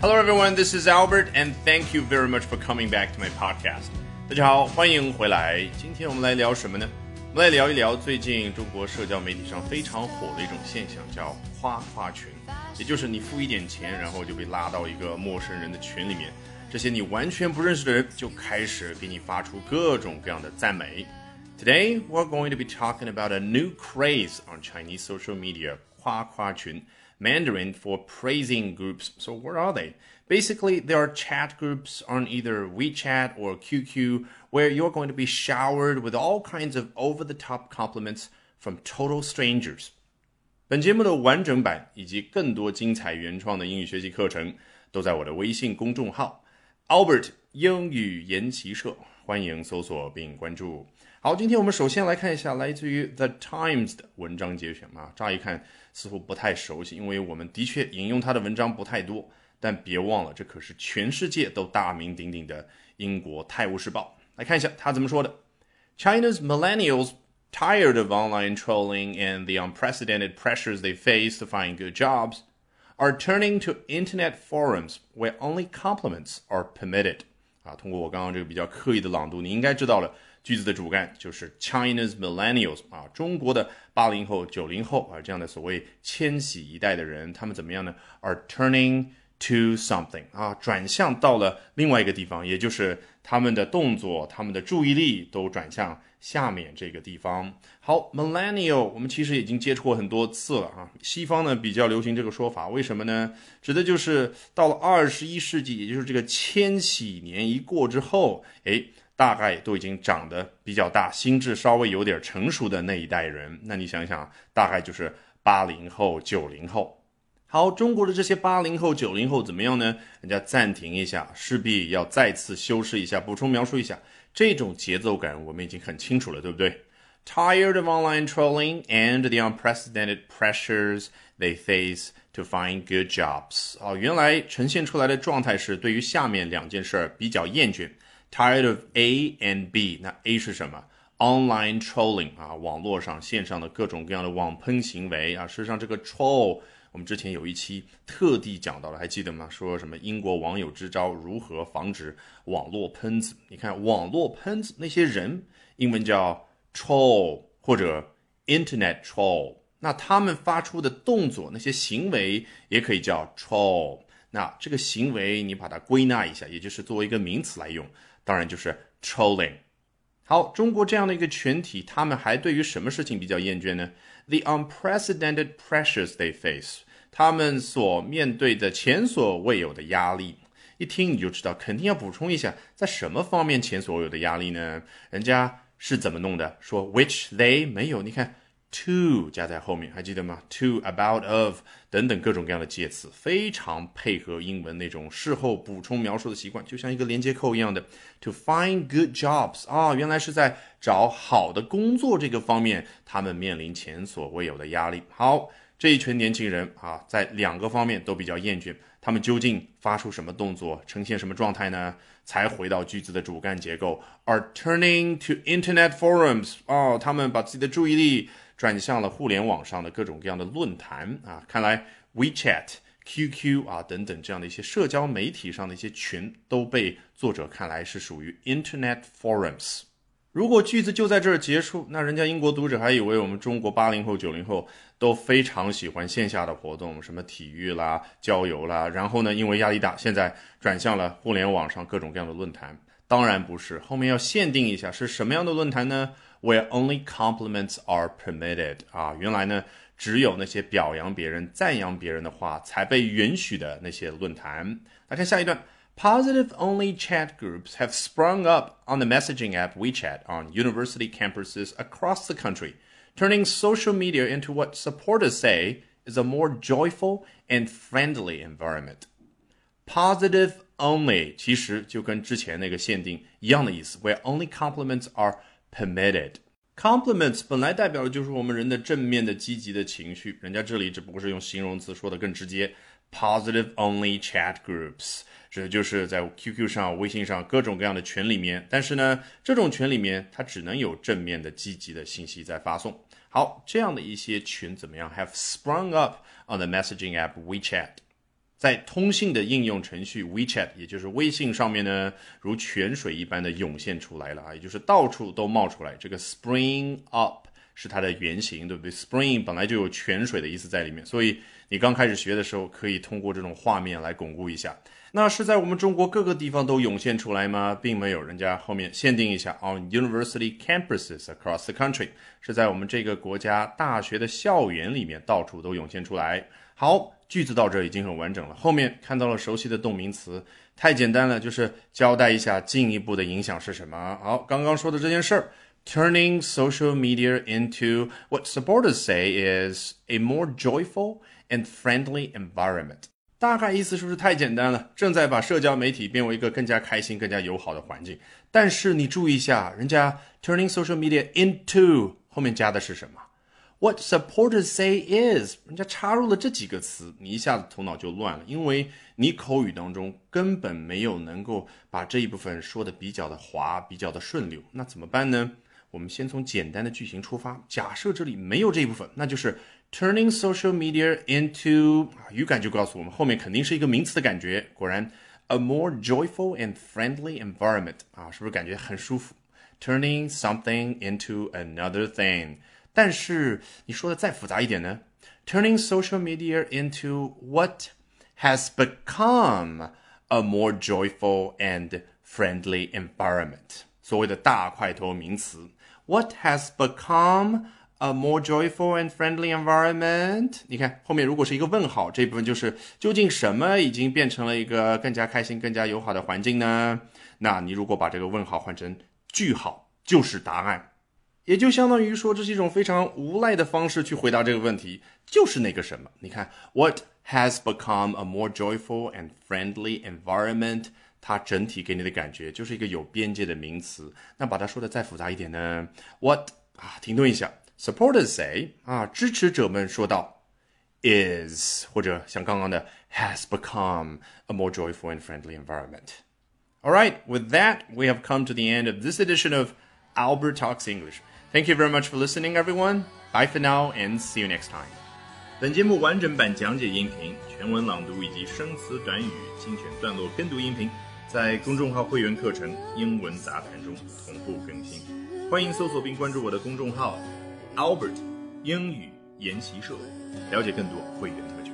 Hello, everyone. This is Albert, and thank you very much for coming back to my podcast. 大家好，欢迎回来。今天我们来聊什么呢？我们来聊一聊最近中国社交媒体上非常火的一种现象，叫夸夸群，也就是你付一点钱，然后就被拉到一个陌生人的群里面，这些你完全不认识的人就开始给你发出各种各样的赞美。Today we're going to be talking about a new craze on Chinese social media, 夸夸群。Mandarin for praising groups. So, what are they? Basically, there are chat groups on either WeChat or QQ where you're going to be showered with all kinds of over the top compliments from total strangers. 本节目的完整版以及更多精彩原创的英语学习课程都在我的微信公众号 Albert 英语研习社，欢迎搜索并关注。 好，今天我们首先来看一下来自于 The Times 的文章节选啊，乍一看似乎不太熟悉，因为我们的确引用他的文章不太多。但别忘了，这可是全世界都大名鼎鼎的英国《泰晤士报》。来看一下他怎么说的：China's millennials tired of online trolling and the unprecedented pressures they face to find good jobs are turning to internet forums where only compliments are permitted。啊，通过我刚刚这个比较刻意的朗读，你应该知道了。 句子的主干就是 China's millennials 啊，中国的八零后、九零后啊，这样的所谓千禧一代的人，他们怎么样呢？Are turning to something 啊，转向到了另外一个地方，也就是他们的动作、他们的注意力都转向下面这个地方。好，millennial 我们其实已经接触过很多次了啊，西方呢比较流行这个说法，为什么呢？指的就是到了二十一世纪，也就是这个千禧年一过之后，哎。大概都已经长得比较大，心智稍微有点成熟的那一代人，那你想想，大概就是八零后、九零后。好，中国的这些八零后、九零后怎么样呢？人家暂停一下，势必要再次修饰一下，补充描述一下这种节奏感，我们已经很清楚了，对不对？Tired of online trolling and the unprecedented pressures they face to find good jobs。哦，原来呈现出来的状态是对于下面两件事比较厌倦。Tired of A and B，那 A 是什么？Online trolling 啊，网络上线上的各种各样的网喷行为啊。事实上，这个 troll 我们之前有一期特地讲到了，还记得吗？说什么英国网友支招，如何防止网络喷子？你看，网络喷子那些人，英文叫 troll 或者 internet troll，那他们发出的动作，那些行为也可以叫 troll。那这个行为你把它归纳一下，也就是作为一个名词来用。当然就是 trolling。好，中国这样的一个群体，他们还对于什么事情比较厌倦呢？The unprecedented pressures they face，他们所面对的前所未有的压力。一听你就知道，肯定要补充一下，在什么方面前所未有的压力呢？人家是怎么弄的？说 which they 没有，你看。To 加在后面，还记得吗？to about of 等等各种各样的介词，非常配合英文那种事后补充描述的习惯，就像一个连接扣一样的。To find good jobs 啊，原来是在找好的工作这个方面，他们面临前所未有的压力。好，这一群年轻人啊，在两个方面都比较厌倦，他们究竟发出什么动作，呈现什么状态呢？才回到句子的主干结构，are turning to internet forums 哦，他们把自己的注意力。转向了互联网上的各种各样的论坛啊，看来 WeChat、QQ 啊等等这样的一些社交媒体上的一些群都被作者看来是属于 Internet forums。如果句子就在这儿结束，那人家英国读者还以为我们中国八零后、九零后都非常喜欢线下的活动，什么体育啦、郊游啦，然后呢，因为压力大，现在转向了互联网上各种各样的论坛。当然不是，后面要限定一下是什么样的论坛呢 ？where only compliments are permitted 啊，原来呢只有那些表扬别人、赞扬别人的话才被允许的那些论坛。来看下一段。Positive only chat groups have sprung up on the messaging app WeChat on university campuses across the country, turning social media into what supporters say is a more joyful and friendly environment. Positive only 其实就跟之前那个限定一样的意思，where only compliments are permitted。Compliments 本来代表的就是我们人的正面的、积极的情绪，人家这里只不过是用形容词说的更直接。Positive only chat groups，指的就是在 QQ 上、微信上各种各样的群里面，但是呢，这种群里面它只能有正面的、积极的信息在发送。好，这样的一些群怎么样？Have sprung up on the messaging app WeChat。在通信的应用程序 WeChat，也就是微信上面呢，如泉水一般的涌现出来了啊，也就是到处都冒出来。这个 spring up 是它的原型，对不对？Spring 本来就有泉水的意思在里面，所以你刚开始学的时候，可以通过这种画面来巩固一下。那是在我们中国各个地方都涌现出来吗？并没有，人家后面限定一下，on university campuses across the country，是在我们这个国家大学的校园里面到处都涌现出来。好，句子到这已经很完整了，后面看到了熟悉的动名词，太简单了，就是交代一下进一步的影响是什么。好，刚刚说的这件事儿，turning social media into what supporters say is a more joyful and friendly environment。大概意思是不是太简单了？正在把社交媒体变为一个更加开心、更加友好的环境。但是你注意一下，人家 turning social media into 后面加的是什么？What supporters say is 人家插入了这几个词，你一下子头脑就乱了，因为你口语当中根本没有能够把这一部分说的比较的滑、比较的顺溜。那怎么办呢？我们先从简单的句型出发，假设这里没有这一部分，那就是。Turning social media into 语感就告诉我们后面肯定是一个名词的感觉。果然，a more joyful and friendly environment 啊，是不是感觉很舒服？Turning something into another thing。但是你说的再复杂一点呢？Turning social media into what has become a more joyful and friendly environment。所谓的大块头名词，what has become A more joyful and friendly environment。你看后面如果是一个问号，这部分就是究竟什么已经变成了一个更加开心、更加友好的环境呢？那你如果把这个问号换成句号，就是答案， 也就相当于说这是一种非常无赖的方式去回答这个问题，就是那个什么。你看，What has become a more joyful and friendly environment？它整体给你的感觉就是一个有边界的名词。那把它说的再复杂一点呢？What 啊，停顿一下。Supporters say 啊，支持者们说道，is 或者像刚刚的 has become a more joyful and friendly environment. All right, with that, we have come to the end of this edition of Albert Talks English. Thank you very much for listening, everyone. Bye for now, and see you next time. 本节目完整版讲解音频、全文朗读以及生词短语精选段落跟读音频，在公众号会员课程《英文杂谈》中同步更新。欢迎搜索并关注我的公众号 Albert 英语研习社，了解更多会员特权。